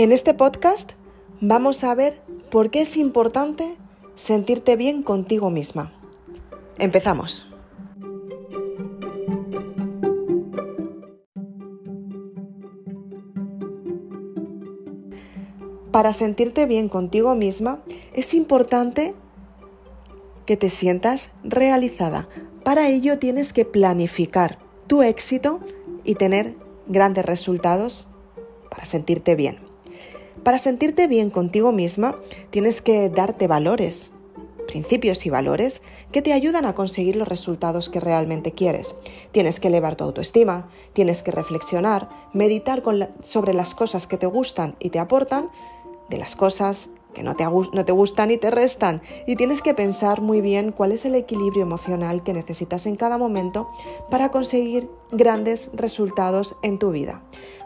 En este podcast vamos a ver por qué es importante sentirte bien contigo misma. Empezamos. Para sentirte bien contigo misma es importante que te sientas realizada. Para ello tienes que planificar tu éxito y tener grandes resultados para sentirte bien. Para sentirte bien contigo misma tienes que darte valores, principios y valores que te ayudan a conseguir los resultados que realmente quieres. Tienes que elevar tu autoestima, tienes que reflexionar, meditar sobre las cosas que te gustan y te aportan, de las cosas que no te, no te gustan y te restan. Y tienes que pensar muy bien cuál es el equilibrio emocional que necesitas en cada momento para conseguir grandes resultados en tu vida.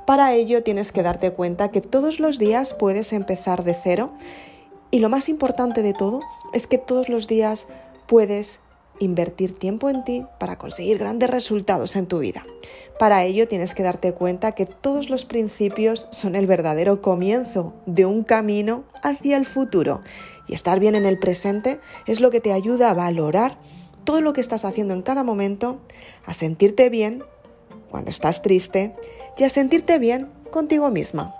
Para ello tienes que darte cuenta que todos los días puedes empezar de cero y lo más importante de todo es que todos los días puedes invertir tiempo en ti para conseguir grandes resultados en tu vida. Para ello tienes que darte cuenta que todos los principios son el verdadero comienzo de un camino hacia el futuro y estar bien en el presente es lo que te ayuda a valorar todo lo que estás haciendo en cada momento, a sentirte bien cuando estás triste y a sentirte bien contigo misma.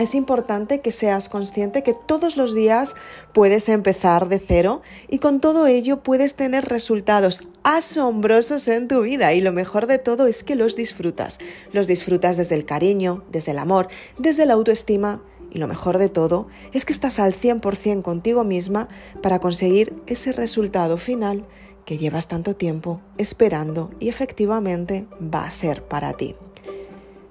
Es importante que seas consciente que todos los días puedes empezar de cero y con todo ello puedes tener resultados asombrosos en tu vida y lo mejor de todo es que los disfrutas. Los disfrutas desde el cariño, desde el amor, desde la autoestima y lo mejor de todo es que estás al 100% contigo misma para conseguir ese resultado final que llevas tanto tiempo esperando y efectivamente va a ser para ti.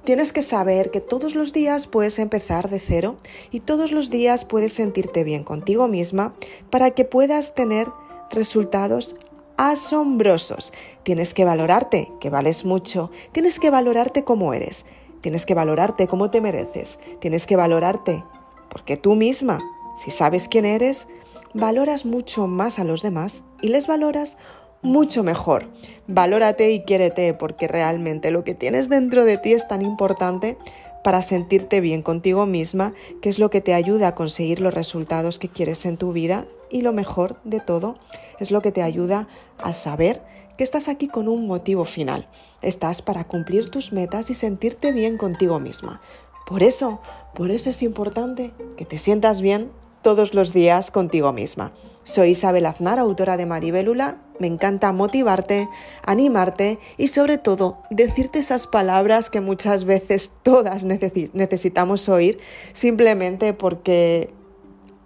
Tienes que saber que todos los días puedes empezar de cero y todos los días puedes sentirte bien contigo misma para que puedas tener resultados asombrosos. Tienes que valorarte, que vales mucho. Tienes que valorarte como eres. Tienes que valorarte como te mereces. Tienes que valorarte porque tú misma, si sabes quién eres, valoras mucho más a los demás y les valoras mucho mejor. Valórate y quiérete porque realmente lo que tienes dentro de ti es tan importante para sentirte bien contigo misma, que es lo que te ayuda a conseguir los resultados que quieres en tu vida y lo mejor de todo es lo que te ayuda a saber que estás aquí con un motivo final. Estás para cumplir tus metas y sentirte bien contigo misma. Por eso, por eso es importante que te sientas bien todos los días contigo misma. Soy Isabel Aznar, autora de Maribélula. Me encanta motivarte, animarte y sobre todo decirte esas palabras que muchas veces todas necesitamos oír simplemente porque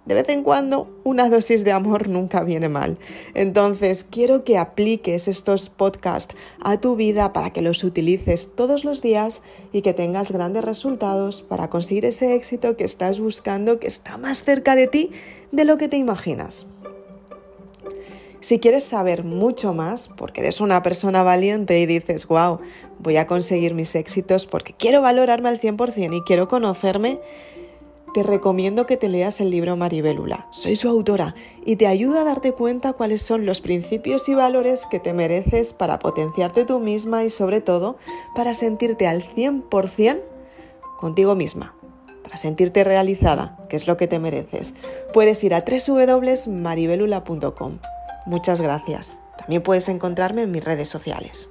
de vez en cuando una dosis de amor nunca viene mal. Entonces, quiero que apliques estos podcasts a tu vida para que los utilices todos los días y que tengas grandes resultados para conseguir ese éxito que estás buscando, que está más cerca de ti de lo que te imaginas. Si quieres saber mucho más, porque eres una persona valiente y dices, wow, voy a conseguir mis éxitos porque quiero valorarme al 100% y quiero conocerme, te recomiendo que te leas el libro Maribélula. Soy su autora y te ayuda a darte cuenta cuáles son los principios y valores que te mereces para potenciarte tú misma y sobre todo para sentirte al 100% contigo misma, para sentirte realizada, que es lo que te mereces. Puedes ir a www.maribelula.com. Muchas gracias. También puedes encontrarme en mis redes sociales.